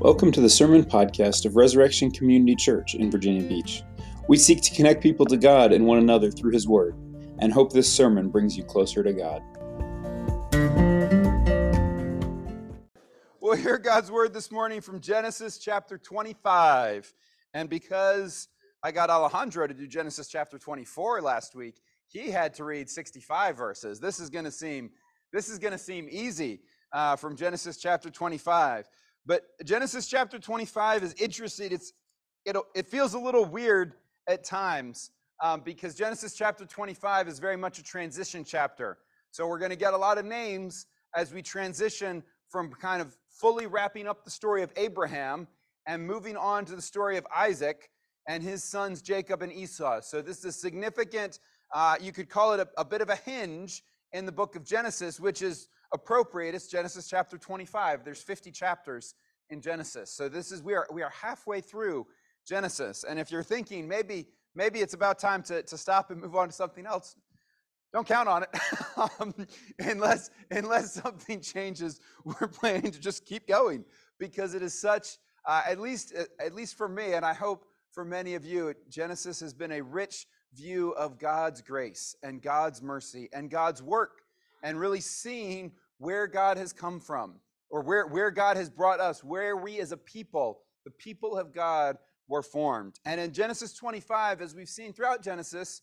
Welcome to the Sermon Podcast of Resurrection Community Church in Virginia Beach. We seek to connect people to God and one another through His Word, and hope this sermon brings you closer to God. We'll hear God's Word this morning from Genesis chapter 25. And because I got Alejandro to do Genesis chapter 24 last week, he had to read 65 verses. This is going to seem this is going to seem easy uh, from Genesis chapter 25. But Genesis chapter 25 is interesting. It's, it, it feels a little weird at times um, because Genesis chapter 25 is very much a transition chapter. So we're going to get a lot of names as we transition from kind of fully wrapping up the story of Abraham and moving on to the story of Isaac and his sons Jacob and Esau. So this is significant, uh, you could call it a, a bit of a hinge in the book of Genesis, which is appropriate. It's Genesis chapter 25. There's 50 chapters in Genesis. So this is we are we are halfway through Genesis. And if you're thinking maybe maybe it's about time to, to stop and move on to something else, don't count on it um, unless unless something changes. We're planning to just keep going because it is such uh, at least at least for me, and I hope for many of you, Genesis has been a rich view of God's grace and God's mercy and God's work and really seeing where God has come from or where, where God has brought us, where we as a people, the people of God, were formed. And in Genesis 25, as we've seen throughout Genesis,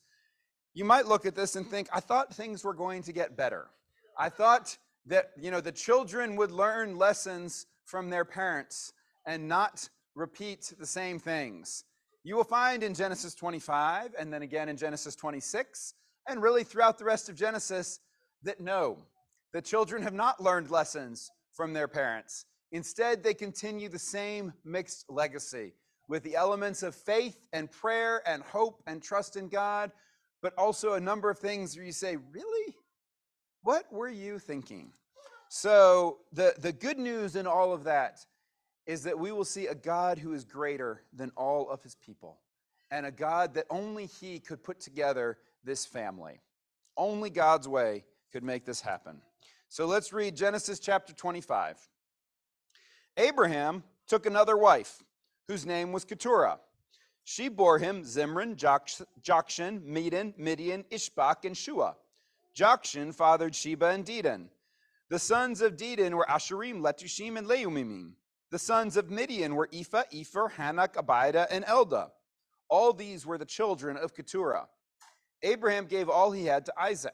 you might look at this and think, I thought things were going to get better. I thought that, you know, the children would learn lessons from their parents and not repeat the same things. You will find in Genesis 25 and then again in Genesis 26 and really throughout the rest of Genesis that no, the children have not learned lessons from their parents. Instead, they continue the same mixed legacy with the elements of faith and prayer and hope and trust in God, but also a number of things where you say, Really? What were you thinking? So, the, the good news in all of that is that we will see a God who is greater than all of his people, and a God that only he could put together this family. Only God's way could make this happen. So let's read Genesis chapter 25. Abraham took another wife, whose name was Keturah. She bore him Zimran, Jokshan, Medan, Midian, Ishbak, and Shuah. Jokshan fathered Sheba and Dedan. The sons of Dedan were Asshurim, Letushim, and Leumimim. The sons of Midian were Ephah, Epher, Hanak, Abida, and Eldaah. All these were the children of Keturah. Abraham gave all he had to Isaac.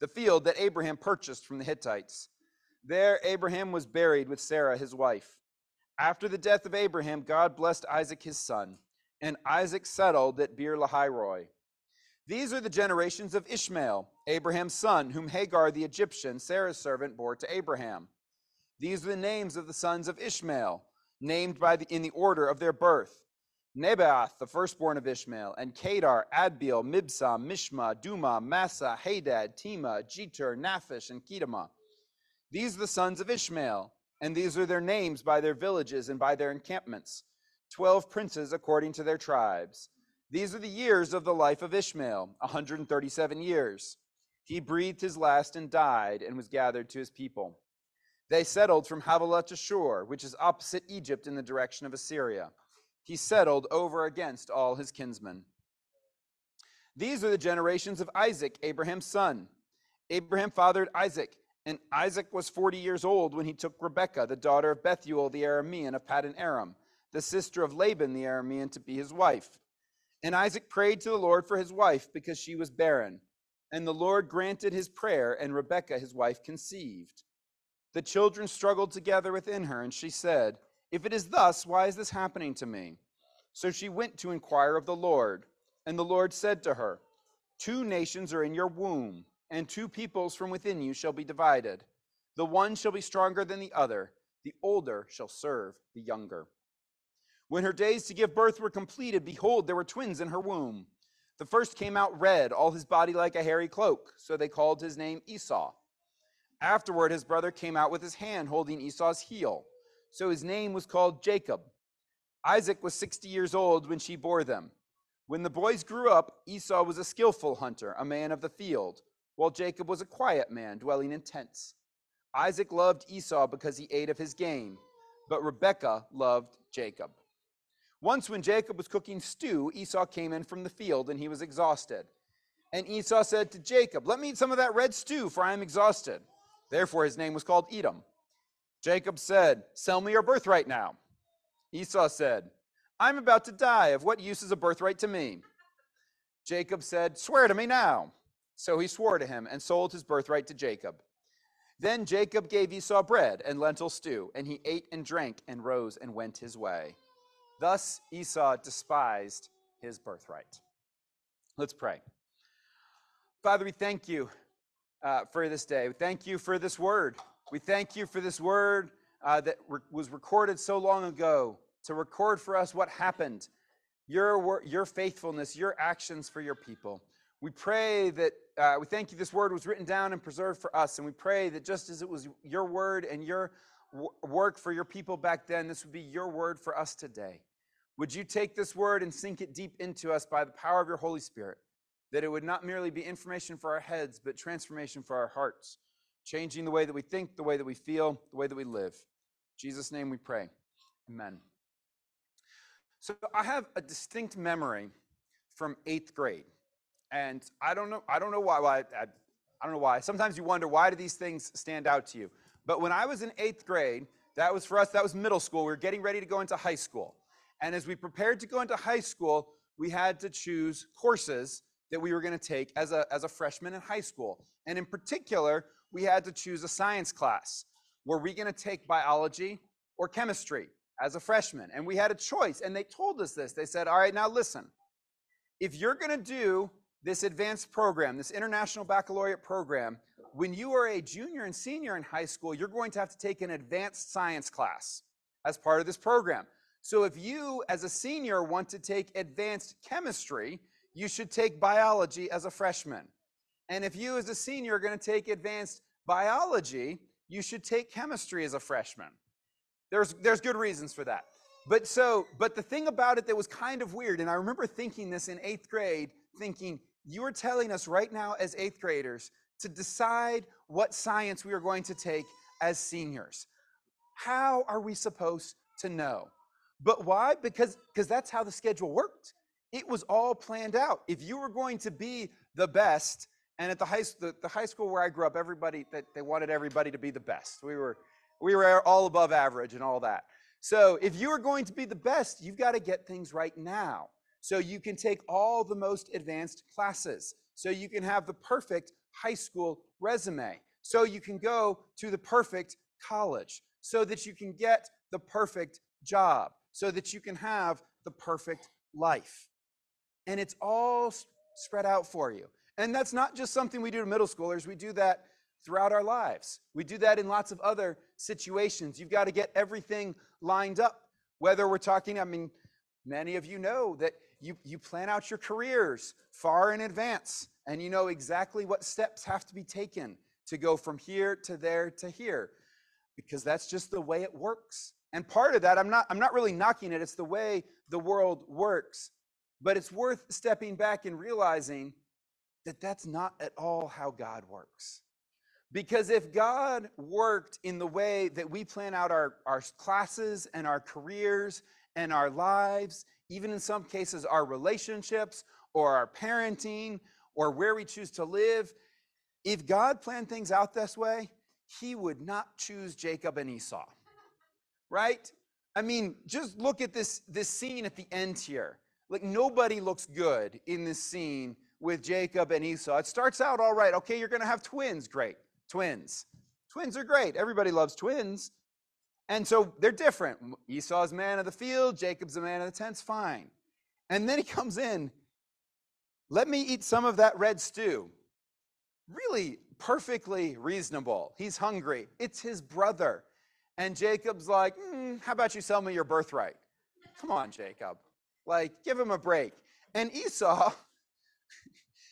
the field that Abraham purchased from the Hittites. There, Abraham was buried with Sarah, his wife. After the death of Abraham, God blessed Isaac, his son, and Isaac settled at Beer Lahai These are the generations of Ishmael, Abraham's son, whom Hagar the Egyptian, Sarah's servant, bore to Abraham. These are the names of the sons of Ishmael, named by the, in the order of their birth Nebaioth, the firstborn of Ishmael, and Kedar, Adbeel, Mibsam, Mishma, Dumah, Massa, Hadad, Tema, Jetur, Naphish, and Kedemah. These are the sons of Ishmael, and these are their names by their villages and by their encampments. Twelve princes according to their tribes. These are the years of the life of Ishmael, 137 years. He breathed his last and died and was gathered to his people. They settled from Havilah to Shur, which is opposite Egypt in the direction of Assyria he settled over against all his kinsmen. These are the generations of Isaac, Abraham's son. Abraham fathered Isaac, and Isaac was 40 years old when he took Rebekah, the daughter of Bethuel the Aramean of Paddan Aram, the sister of Laban the Aramean, to be his wife. And Isaac prayed to the Lord for his wife because she was barren. And the Lord granted his prayer, and Rebekah, his wife, conceived. The children struggled together within her, and she said, if it is thus, why is this happening to me? So she went to inquire of the Lord. And the Lord said to her, Two nations are in your womb, and two peoples from within you shall be divided. The one shall be stronger than the other, The older shall serve the younger. When her days to give birth were completed, behold, there were twins in her womb. The first came out red, all his body like a hairy cloak, so they called his name Esau. Afterward, his brother came out with his hand holding Esau's heel, so his name was called Jacob. Isaac was 60 years old when she bore them. When the boys grew up, Esau was a skillful hunter, a man of the field, while Jacob was a quiet man, dwelling in tents. Isaac loved Esau because he ate of his game, but Rebekah loved Jacob. Once, when Jacob was cooking stew, Esau came in from the field and he was exhausted. And Esau said to Jacob, Let me eat some of that red stew, for I am exhausted. Therefore, his name was called Edom. Jacob said, Sell me your birthright now. Esau said, I'm about to die. Of what use is a birthright to me? Jacob said, Swear to me now. So he swore to him and sold his birthright to Jacob. Then Jacob gave Esau bread and lentil stew, and he ate and drank and rose and went his way. Thus Esau despised his birthright. Let's pray. Father, we thank you uh, for this day. We thank you for this word. We thank you for this word uh, that re- was recorded so long ago to record for us what happened, your, your faithfulness, your actions for your people. We pray that, uh, we thank you this word was written down and preserved for us. And we pray that just as it was your word and your w- work for your people back then, this would be your word for us today. Would you take this word and sink it deep into us by the power of your Holy Spirit? That it would not merely be information for our heads, but transformation for our hearts, changing the way that we think, the way that we feel, the way that we live. In Jesus' name we pray. Amen. So I have a distinct memory from eighth grade. And I don't know, I don't know why, why I, I don't know why. Sometimes you wonder why do these things stand out to you? But when I was in eighth grade, that was for us, that was middle school. We were getting ready to go into high school. And as we prepared to go into high school, we had to choose courses that we were going to take as a, as a freshman in high school. And in particular, we had to choose a science class. Were we going to take biology or chemistry as a freshman? And we had a choice. And they told us this. They said, all right, now listen, if you're going to do this advanced program, this international baccalaureate program, when you are a junior and senior in high school, you're going to have to take an advanced science class as part of this program. So if you, as a senior, want to take advanced chemistry, you should take biology as a freshman. And if you, as a senior, are going to take advanced biology, you should take chemistry as a freshman. There's, there's good reasons for that. But so, but the thing about it that was kind of weird, and I remember thinking this in eighth grade, thinking, you are telling us right now as eighth graders to decide what science we are going to take as seniors. How are we supposed to know? But why? Because because that's how the schedule worked. It was all planned out. If you were going to be the best, and at the high the, the high school where I grew up, everybody that they wanted everybody to be the best. We were we were all above average and all that. So if you are going to be the best, you've got to get things right now. So you can take all the most advanced classes. So you can have the perfect high school resume. So you can go to the perfect college. So that you can get the perfect job so that you can have the perfect life. And it's all spread out for you. And that's not just something we do to middle schoolers, we do that throughout our lives. We do that in lots of other situations. You've got to get everything lined up. Whether we're talking, I mean, many of you know that you, you plan out your careers far in advance and you know exactly what steps have to be taken to go from here to there to here because that's just the way it works. And part of that, I'm not, I'm not really knocking it, it's the way the world works. But it's worth stepping back and realizing that that's not at all how God works. Because if God worked in the way that we plan out our, our classes and our careers and our lives, even in some cases our relationships or our parenting or where we choose to live, if God planned things out this way, he would not choose Jacob and Esau right? I mean, just look at this, this scene at the end here. Like, nobody looks good in this scene with Jacob and Esau. It starts out all right. Okay, you're going to have twins. Great. Twins. Twins are great. Everybody loves twins. And so they're different. Esau's man of the field, Jacob's a man of the tents. Fine. And then he comes in. Let me eat some of that red stew. Really perfectly reasonable. He's hungry. It's his brother. And Jacob's like, mm, How about you sell me your birthright? Come on, Jacob. Like, give him a break. And Esau,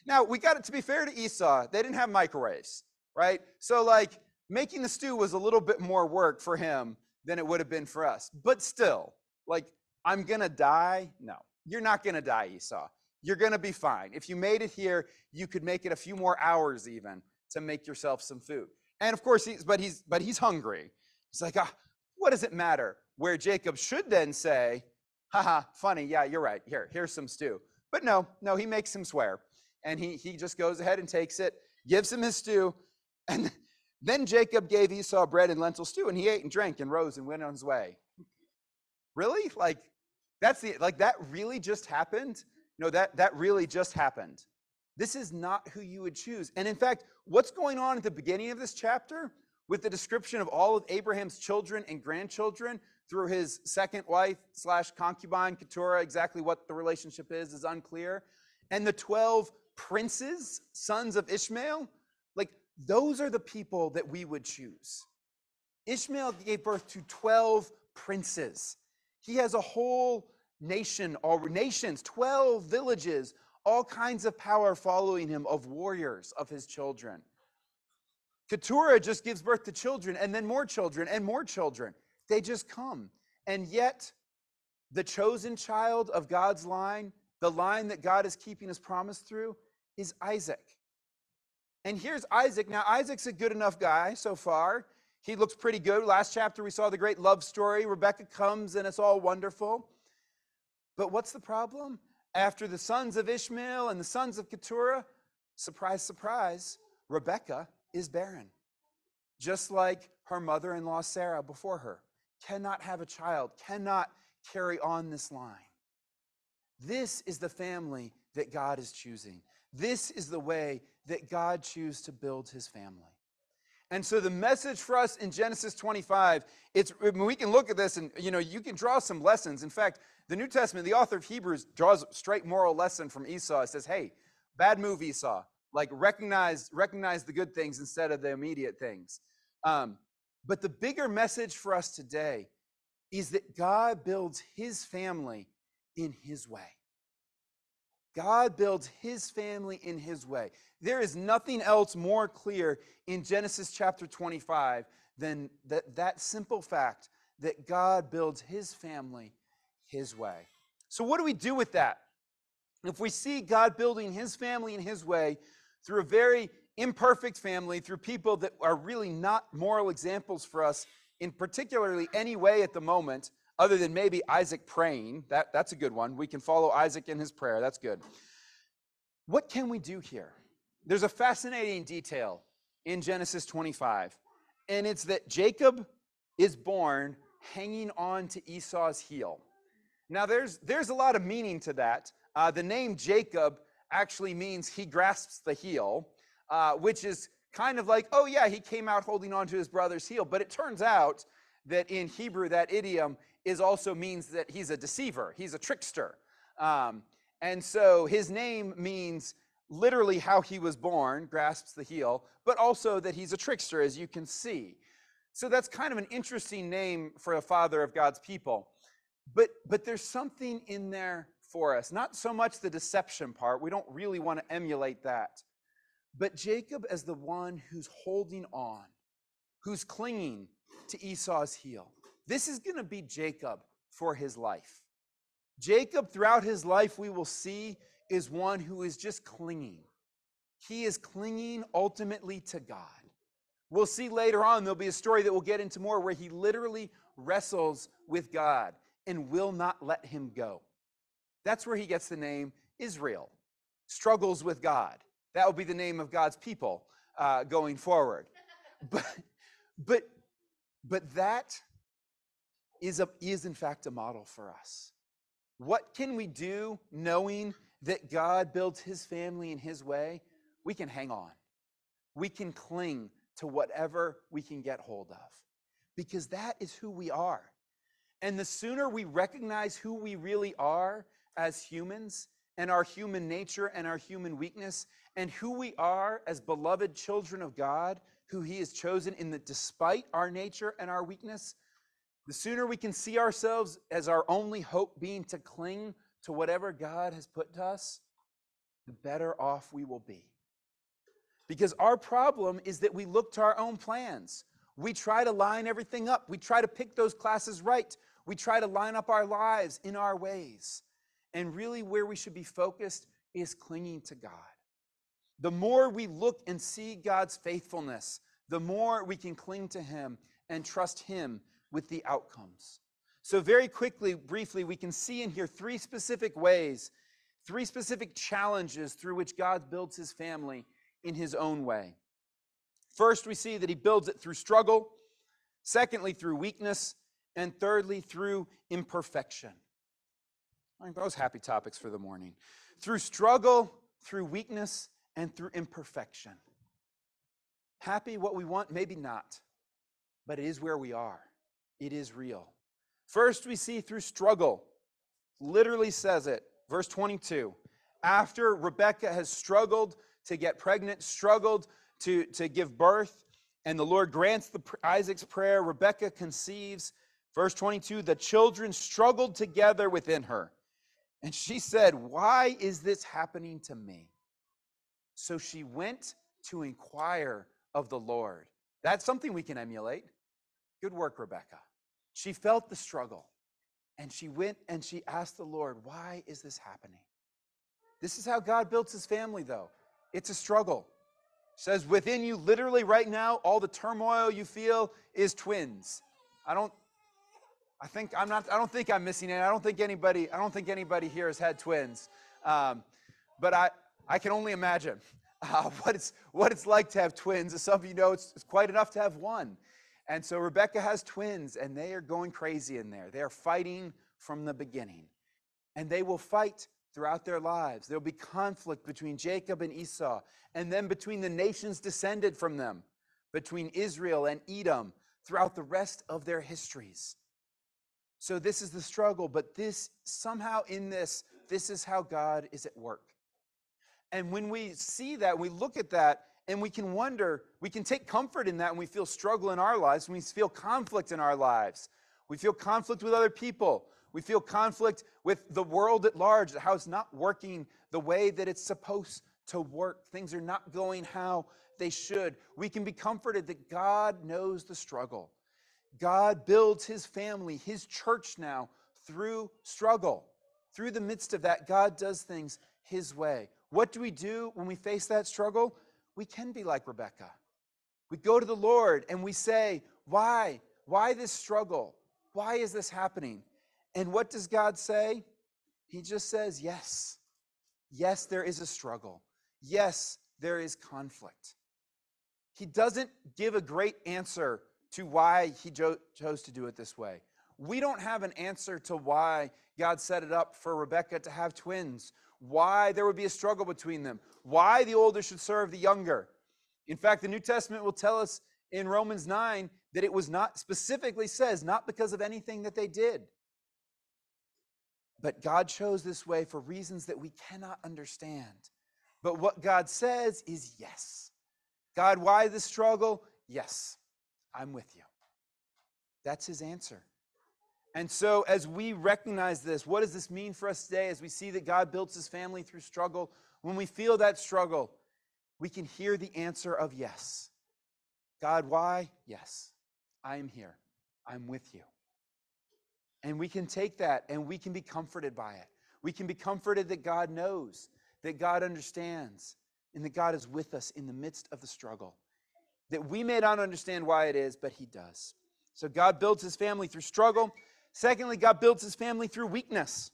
now we got it to be fair to Esau, they didn't have microwaves, right? So, like, making the stew was a little bit more work for him than it would have been for us. But still, like, I'm gonna die? No, you're not gonna die, Esau. You're gonna be fine. If you made it here, you could make it a few more hours even to make yourself some food. And of course, he's but he's but he's hungry. He's like, ah, what does it matter? Where Jacob should then say, haha, funny, yeah, you're right. Here, here's some stew. But no, no, he makes him swear. And he he just goes ahead and takes it, gives him his stew, and then Jacob gave Esau bread and lentil stew, and he ate and drank and rose and went on his way. Really? Like, that's the like that really just happened? No, that that really just happened. This is not who you would choose. And in fact, what's going on at the beginning of this chapter with the description of all of Abraham's children and grandchildren through his second wife slash concubine, Keturah, exactly what the relationship is, is unclear. And the 12 princes, sons of Ishmael, like those are the people that we would choose. Ishmael gave birth to 12 princes. He has a whole nation or nations, 12 villages all kinds of power following him of warriors of his children. Keturah just gives birth to children and then more children and more children. They just come. And yet, the chosen child of God's line, the line that God is keeping his promise through, is Isaac. And here's Isaac. Now, Isaac's a good enough guy so far. He looks pretty good. Last chapter, we saw the great love story. Rebecca comes and it's all wonderful. But what's the problem? after the sons of Ishmael and the sons of Keturah, surprise, surprise, Rebecca is barren. Just like her mother in law Sarah before her, cannot have a child, cannot carry on this line. This is the family that God is choosing. This is the way that God chooses to build his family. And so the message for us in Genesis 25, it's we can look at this and you know you can draw some lessons. In fact, the New Testament, the author of Hebrews draws a straight moral lesson from Esau. It says, hey, bad move, Esau. Like recognize, recognize the good things instead of the immediate things. Um, but the bigger message for us today is that God builds his family in his way. God builds his family in his way. There is nothing else more clear in Genesis chapter 25 than that, that simple fact that God builds his family his way. So, what do we do with that? If we see God building his family in his way through a very imperfect family, through people that are really not moral examples for us in particularly any way at the moment, other than maybe Isaac praying, that, that's a good one. We can follow Isaac in his prayer. That's good. What can we do here? There's a fascinating detail in Genesis 25, and it's that Jacob is born hanging on to Esau's heel. Now, there's, there's a lot of meaning to that. Uh, the name Jacob actually means he grasps the heel, uh, which is kind of like, oh, yeah, he came out holding on to his brother's heel. But it turns out that in Hebrew, that idiom is also means that he's a deceiver, he's a trickster. Um, and so his name means literally how he was born, grasps the heel, but also that he's a trickster, as you can see. So that's kind of an interesting name for a father of God's people. But but there's something in there for us. Not so much the deception part. We don't really want to emulate that. But Jacob as the one who's holding on, who's clinging to Esau's heel. This is going to be Jacob for his life. Jacob, throughout his life, we will see, is one who is just clinging. He is clinging ultimately to God. We'll see later on, there'll be a story that we'll get into more where he literally wrestles with God and will not let him go. That's where he gets the name Israel, struggles with God. That will be the name of God's people uh, going forward. But, but, but that is, a, is in fact a model for us. What can we do knowing that God builds his family in his way? We can hang on. We can cling to whatever we can get hold of because that is who we are. And the sooner we recognize who we really are as humans and our human nature and our human weakness and who we are as beloved children of God who he has chosen in that despite our nature and our weakness, the sooner we can see ourselves as our only hope being to cling to whatever God has put to us, the better off we will be. Because our problem is that we look to our own plans. We try to line everything up. We try to pick those classes right. We try to line up our lives in our ways. And really, where we should be focused is clinging to God. The more we look and see God's faithfulness, the more we can cling to Him and trust Him with the outcomes. So, very quickly, briefly, we can see in here three specific ways, three specific challenges through which God builds His family in His own way. First, we see that He builds it through struggle, secondly, through weakness, and thirdly, through imperfection. Those happy topics for the morning. Through struggle, through weakness, and through imperfection. Happy what we want, maybe not, but it is where we are. It is real. First, we see through struggle. Literally says it, verse 22. After Rebecca has struggled to get pregnant, struggled to, to give birth, and the Lord grants the, Isaac's prayer, Rebecca conceives. Verse 22 the children struggled together within her. And she said, Why is this happening to me? So she went to inquire of the Lord. That's something we can emulate. Good work, Rebecca. She felt the struggle and she went and she asked the Lord, Why is this happening? This is how God builds his family, though. It's a struggle. Says within you, literally right now, all the turmoil you feel is twins. I don't I think I'm not. I don't think I'm missing it. I don't think anybody. I don't think anybody here has had twins, um, but I I can only imagine uh, what it's what it's like to have twins. As some of you know, it's, it's quite enough to have one. And so Rebecca has twins, and they are going crazy in there. They are fighting from the beginning, and they will fight throughout their lives. There will be conflict between Jacob and Esau, and then between the nations descended from them, between Israel and Edom, throughout the rest of their histories. So this is the struggle, but this somehow in this, this is how God is at work. And when we see that, we look at that, and we can wonder, we can take comfort in that when we feel struggle in our lives, when we feel conflict in our lives. We feel conflict with other people. We feel conflict with the world at large, how it's not working the way that it's supposed to work. Things are not going how they should. We can be comforted that God knows the struggle. God builds his family, his church now through struggle. Through the midst of that, God does things his way. What do we do when we face that struggle? We can be like Rebecca. We go to the Lord and we say, Why? Why this struggle? Why is this happening? And what does God say? He just says, Yes. Yes, there is a struggle. Yes, there is conflict. He doesn't give a great answer to why he chose to do it this way. We don't have an answer to why God set it up for Rebecca to have twins, why there would be a struggle between them, why the older should serve the younger. In fact, the New Testament will tell us in Romans 9 that it was not specifically says not because of anything that they did. But God chose this way for reasons that we cannot understand. But what God says is yes. God, why the struggle? Yes. I'm with you. That's his answer. And so, as we recognize this, what does this mean for us today as we see that God builds his family through struggle? When we feel that struggle, we can hear the answer of yes. God, why? Yes, I am here. I'm with you. And we can take that and we can be comforted by it. We can be comforted that God knows, that God understands, and that God is with us in the midst of the struggle that we may not understand why it is, but He does. So God builds His family through struggle. Secondly, God builds His family through weakness.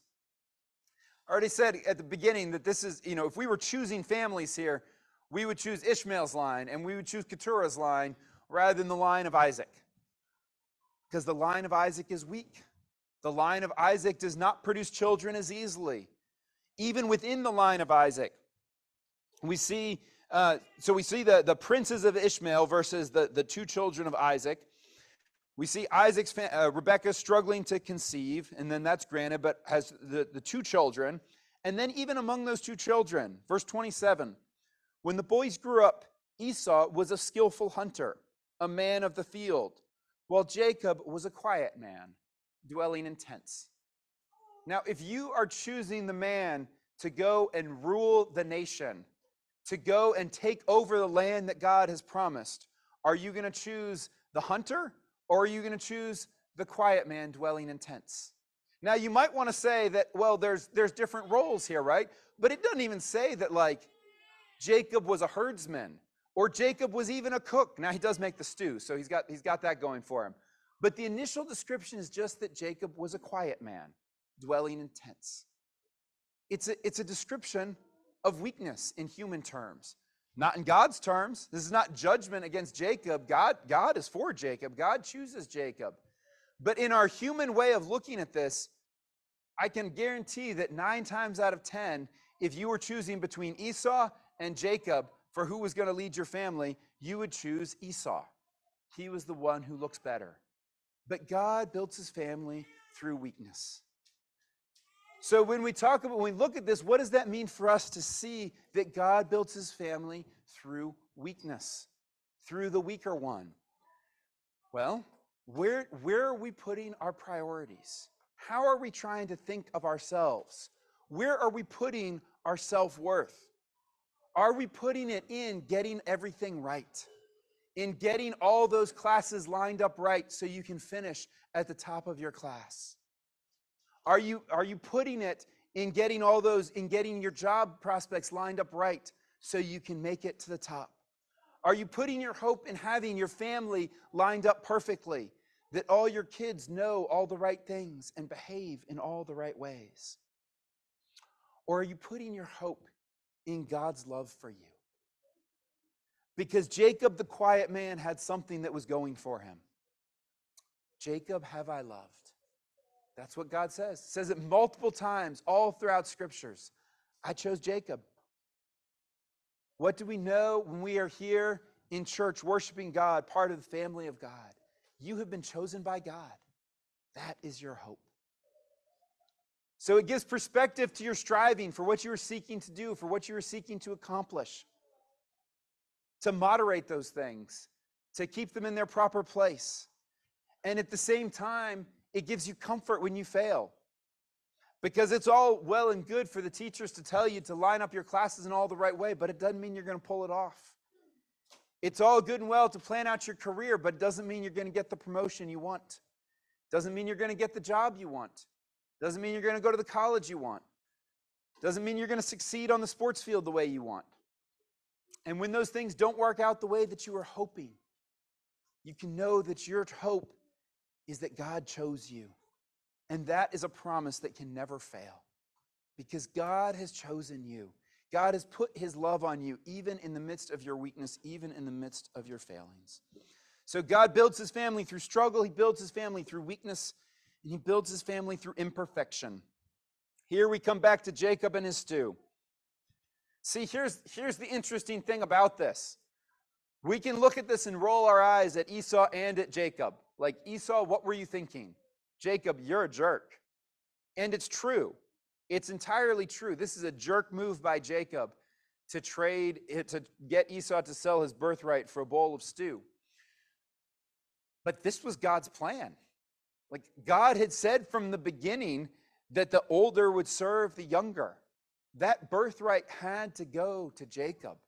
I already said at the beginning that this is, you know, if we were choosing families here, we would choose Ishmael's line and we would choose Keturah's line rather than the line of Isaac. Because the line of Isaac is weak. The line of Isaac does not produce children as easily. Even within the line of Isaac, we see uh, so we see the, the princes of Ishmael versus the, the two children of Isaac. We see Isaac's uh, Rebecca struggling to conceive, and then that's granted, but has the, the two children. And then even among those two children, verse 27, when the boys grew up, Esau was a skillful hunter, a man of the field, while Jacob was a quiet man, dwelling in tents. Now, if you are choosing the man to go and rule the nation, to go and take over the land that God has promised, are you going to choose the hunter or are you going to choose the quiet man dwelling in tents? Now, you might want to say that, well, there's, there's different roles here, right? But it doesn't even say that, like, Jacob was a herdsman or Jacob was even a cook. Now, he does make the stew, so he's got, he's got that going for him. But the initial description is just that Jacob was a quiet man dwelling in tents. It's a, it's a description of weakness in human terms, not in God's terms. This is not judgment against Jacob. God, God is for Jacob, God chooses Jacob. But in our human way of looking at this, I can guarantee that nine times out of 10, if you were choosing between Esau and Jacob for who was going to lead your family, you would choose Esau. He was the one who looks better. But God builds his family through weakness. So when we talk about, when we look at this, what does that mean for us to see that God builds his family through weakness, through the weaker one? Well, where, where are we putting our priorities? How are we trying to think of ourselves? Where are we putting our self worth? Are we putting it in getting everything right? In getting all those classes lined up right so you can finish at the top of your class? Are you, are you putting it in getting all those, in getting your job prospects lined up right so you can make it to the top? Are you putting your hope in having your family lined up perfectly, that all your kids know all the right things and behave in all the right ways? Or are you putting your hope in God's love for you? Because Jacob, the quiet man, had something that was going for him. Jacob have I loved. That's what God says. Says it multiple times all throughout scriptures. I chose Jacob. What do we know when we are here in church worshiping God, part of the family of God? You have been chosen by God. That is your hope. So it gives perspective to your striving for what you are seeking to do, for what you are seeking to accomplish, to moderate those things, to keep them in their proper place. And at the same time, it gives you comfort when you fail. Because it's all well and good for the teachers to tell you to line up your classes in all the right way, but it doesn't mean you're going to pull it off. It's all good and well to plan out your career, but it doesn't mean you're going to get the promotion you want. Doesn't mean you're going to get the job you want. Doesn't mean you're going to go to the college you want. Doesn't mean you're going to succeed on the sports field the way you want. And when those things don't work out the way that you were hoping, you can know that your hope is that God chose you. And that is a promise that can never fail because God has chosen you. God has put his love on you, even in the midst of your weakness, even in the midst of your failings. So God builds his family through struggle, he builds his family through weakness, and he builds his family through imperfection. Here we come back to Jacob and his stew. See, here's, here's the interesting thing about this. We can look at this and roll our eyes at Esau and at Jacob. Like, Esau, what were you thinking? Jacob, you're a jerk. And it's true. It's entirely true. This is a jerk move by Jacob to trade, eh, to get Esau to sell his birthright for a bowl of stew. But this was God's plan. Like, God had said from the beginning that the older would serve the younger. That birthright had to go to Jacob.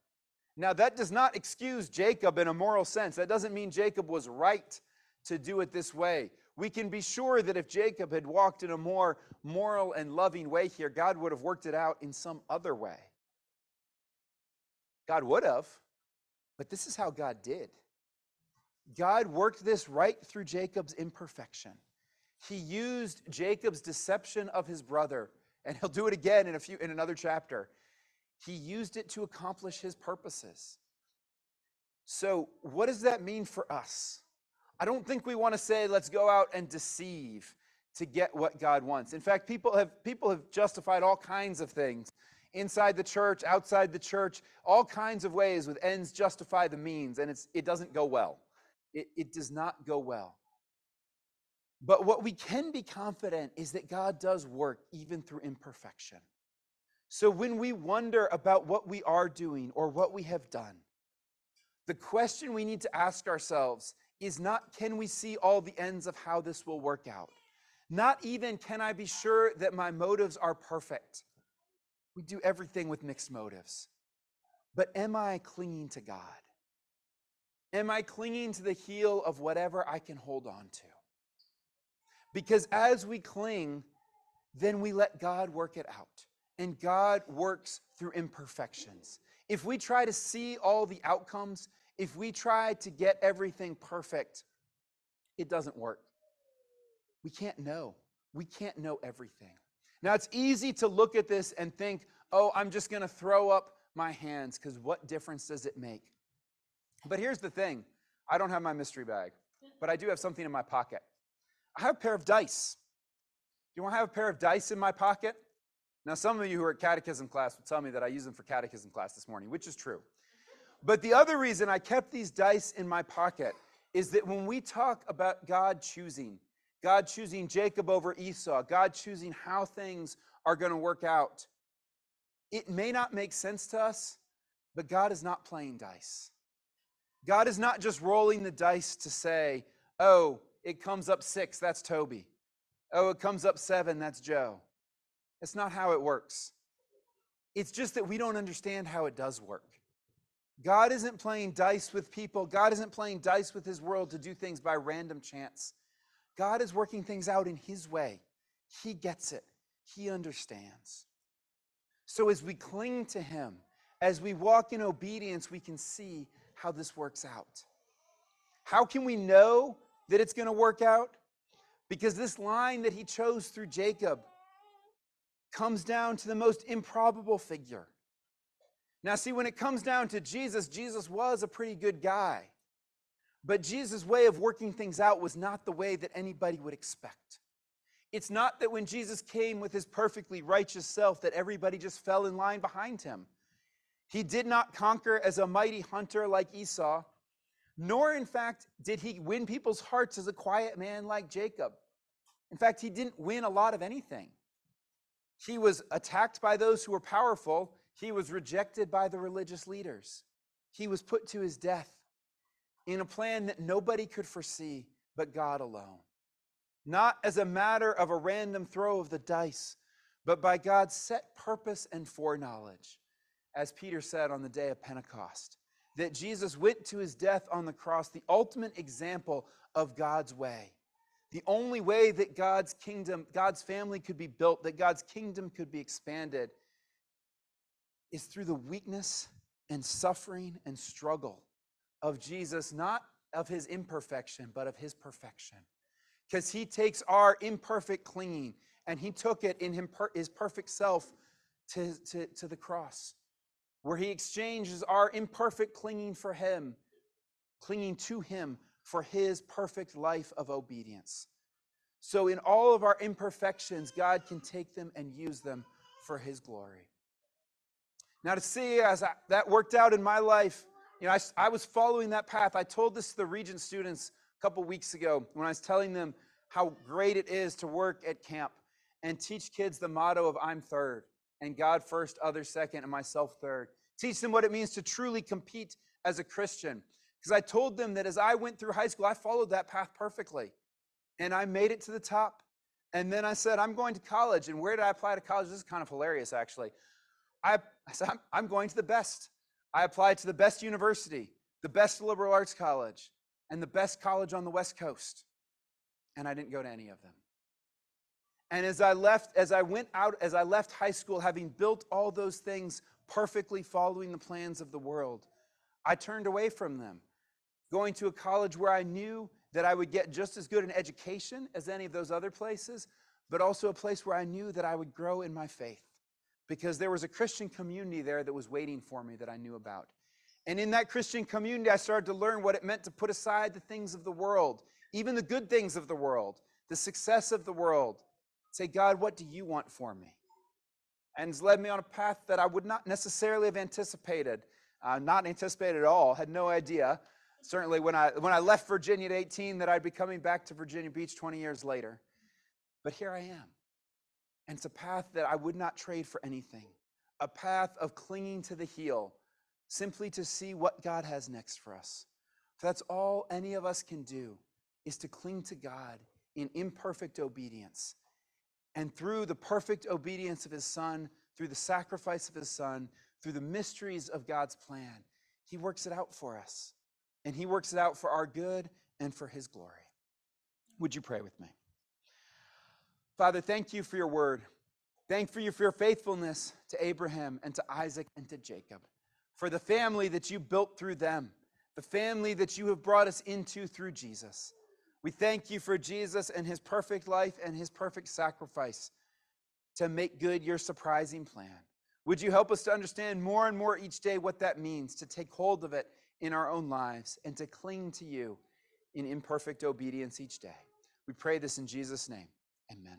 Now, that does not excuse Jacob in a moral sense. That doesn't mean Jacob was right to do it this way. We can be sure that if Jacob had walked in a more moral and loving way here, God would have worked it out in some other way. God would have, but this is how God did. God worked this right through Jacob's imperfection. He used Jacob's deception of his brother, and he'll do it again in a few in another chapter. He used it to accomplish his purposes. So, what does that mean for us? I don't think we want to say, let's go out and deceive to get what God wants. In fact, people have, people have justified all kinds of things inside the church, outside the church, all kinds of ways with ends justify the means, and it's, it doesn't go well. It, it does not go well. But what we can be confident is that God does work even through imperfection. So when we wonder about what we are doing or what we have done, The question we need to ask ourselves is not can we see all the ends of how this will work out? Not even can I be sure that my motives are perfect. We do everything with mixed motives. But am I clinging to God? Am I clinging to the heel of whatever I can hold on to? Because as we cling, then we let God work it out. And God works through imperfections. If we try to see all the outcomes, if we try to get everything perfect, it doesn't work. We can't know. We can't know everything. Now, it's easy to look at this and think, oh, I'm just going to throw up my hands because what difference does it make? But here's the thing I don't have my mystery bag, but I do have something in my pocket. I have a pair of dice. Do you want to have a pair of dice in my pocket? Now, some of you who are at catechism class will tell me that I use them for catechism class this morning, which is true. But the other reason I kept these dice in my pocket is that when we talk about God choosing, God choosing Jacob over Esau, God choosing how things are going to work out, it may not make sense to us, but God is not playing dice. God is not just rolling the dice to say, oh, it comes up six, that's Toby. Oh, it comes up seven, that's Joe. That's not how it works. It's just that we don't understand how it does work. God isn't playing dice with people. God isn't playing dice with his world to do things by random chance. God is working things out in his way. He gets it, he understands. So as we cling to him, as we walk in obedience, we can see how this works out. How can we know that it's going to work out? Because this line that he chose through Jacob comes down to the most improbable figure. Now, see, when it comes down to Jesus, Jesus was a pretty good guy. But Jesus' way of working things out was not the way that anybody would expect. It's not that when Jesus came with his perfectly righteous self that everybody just fell in line behind him. He did not conquer as a mighty hunter like Esau, nor, in fact, did he win people's hearts as a quiet man like Jacob. In fact, he didn't win a lot of anything. He was attacked by those who were powerful, he was rejected by the religious leaders. He was put to his death in a plan that nobody could foresee but God alone. Not as a matter of a random throw of the dice, but by God's set purpose and foreknowledge. As Peter said on the day of Pentecost, that Jesus went to his death on the cross, the ultimate example of God's way. The only way that God's kingdom, God's family could be built, that God's kingdom could be expanded, is through the weakness and suffering and struggle of Jesus, not of his imperfection, but of his perfection. Because he takes our imperfect clinging and he took it in his perfect self to, to, to the cross, where he exchanges our imperfect clinging for him, clinging to him for his perfect life of obedience. So, in all of our imperfections, God can take them and use them for his glory. Now, to see as I, that worked out in my life, you know, I, I was following that path. I told this to the Regent students a couple weeks ago when I was telling them how great it is to work at camp and teach kids the motto of I'm third and God first, others second, and myself third. Teach them what it means to truly compete as a Christian. Because I told them that as I went through high school, I followed that path perfectly. And I made it to the top. And then I said, I'm going to college. And where did I apply to college? This is kind of hilarious, actually. I, I said, I'm, I'm going to the best. I applied to the best university, the best liberal arts college, and the best college on the West Coast. And I didn't go to any of them. And as I left, as I went out, as I left high school, having built all those things perfectly following the plans of the world, I turned away from them, going to a college where I knew that I would get just as good an education as any of those other places, but also a place where I knew that I would grow in my faith because there was a Christian community there that was waiting for me that I knew about. And in that Christian community, I started to learn what it meant to put aside the things of the world, even the good things of the world, the success of the world. Say, God, what do you want for me? And it's led me on a path that I would not necessarily have anticipated, uh, not anticipated at all, had no idea. Certainly, when I, when I left Virginia at 18, that I'd be coming back to Virginia Beach 20 years later. But here I am. And it's a path that I would not trade for anything a path of clinging to the heel, simply to see what God has next for us. For that's all any of us can do is to cling to God in imperfect obedience. And through the perfect obedience of his son, through the sacrifice of his son, through the mysteries of God's plan, he works it out for us. And he works it out for our good and for his glory. Would you pray with me? Father, thank you for your word. Thank you for your faithfulness to Abraham and to Isaac and to Jacob, for the family that you built through them, the family that you have brought us into through Jesus. We thank you for Jesus and his perfect life and his perfect sacrifice to make good your surprising plan. Would you help us to understand more and more each day what that means, to take hold of it in our own lives, and to cling to you in imperfect obedience each day? We pray this in Jesus' name. Amen.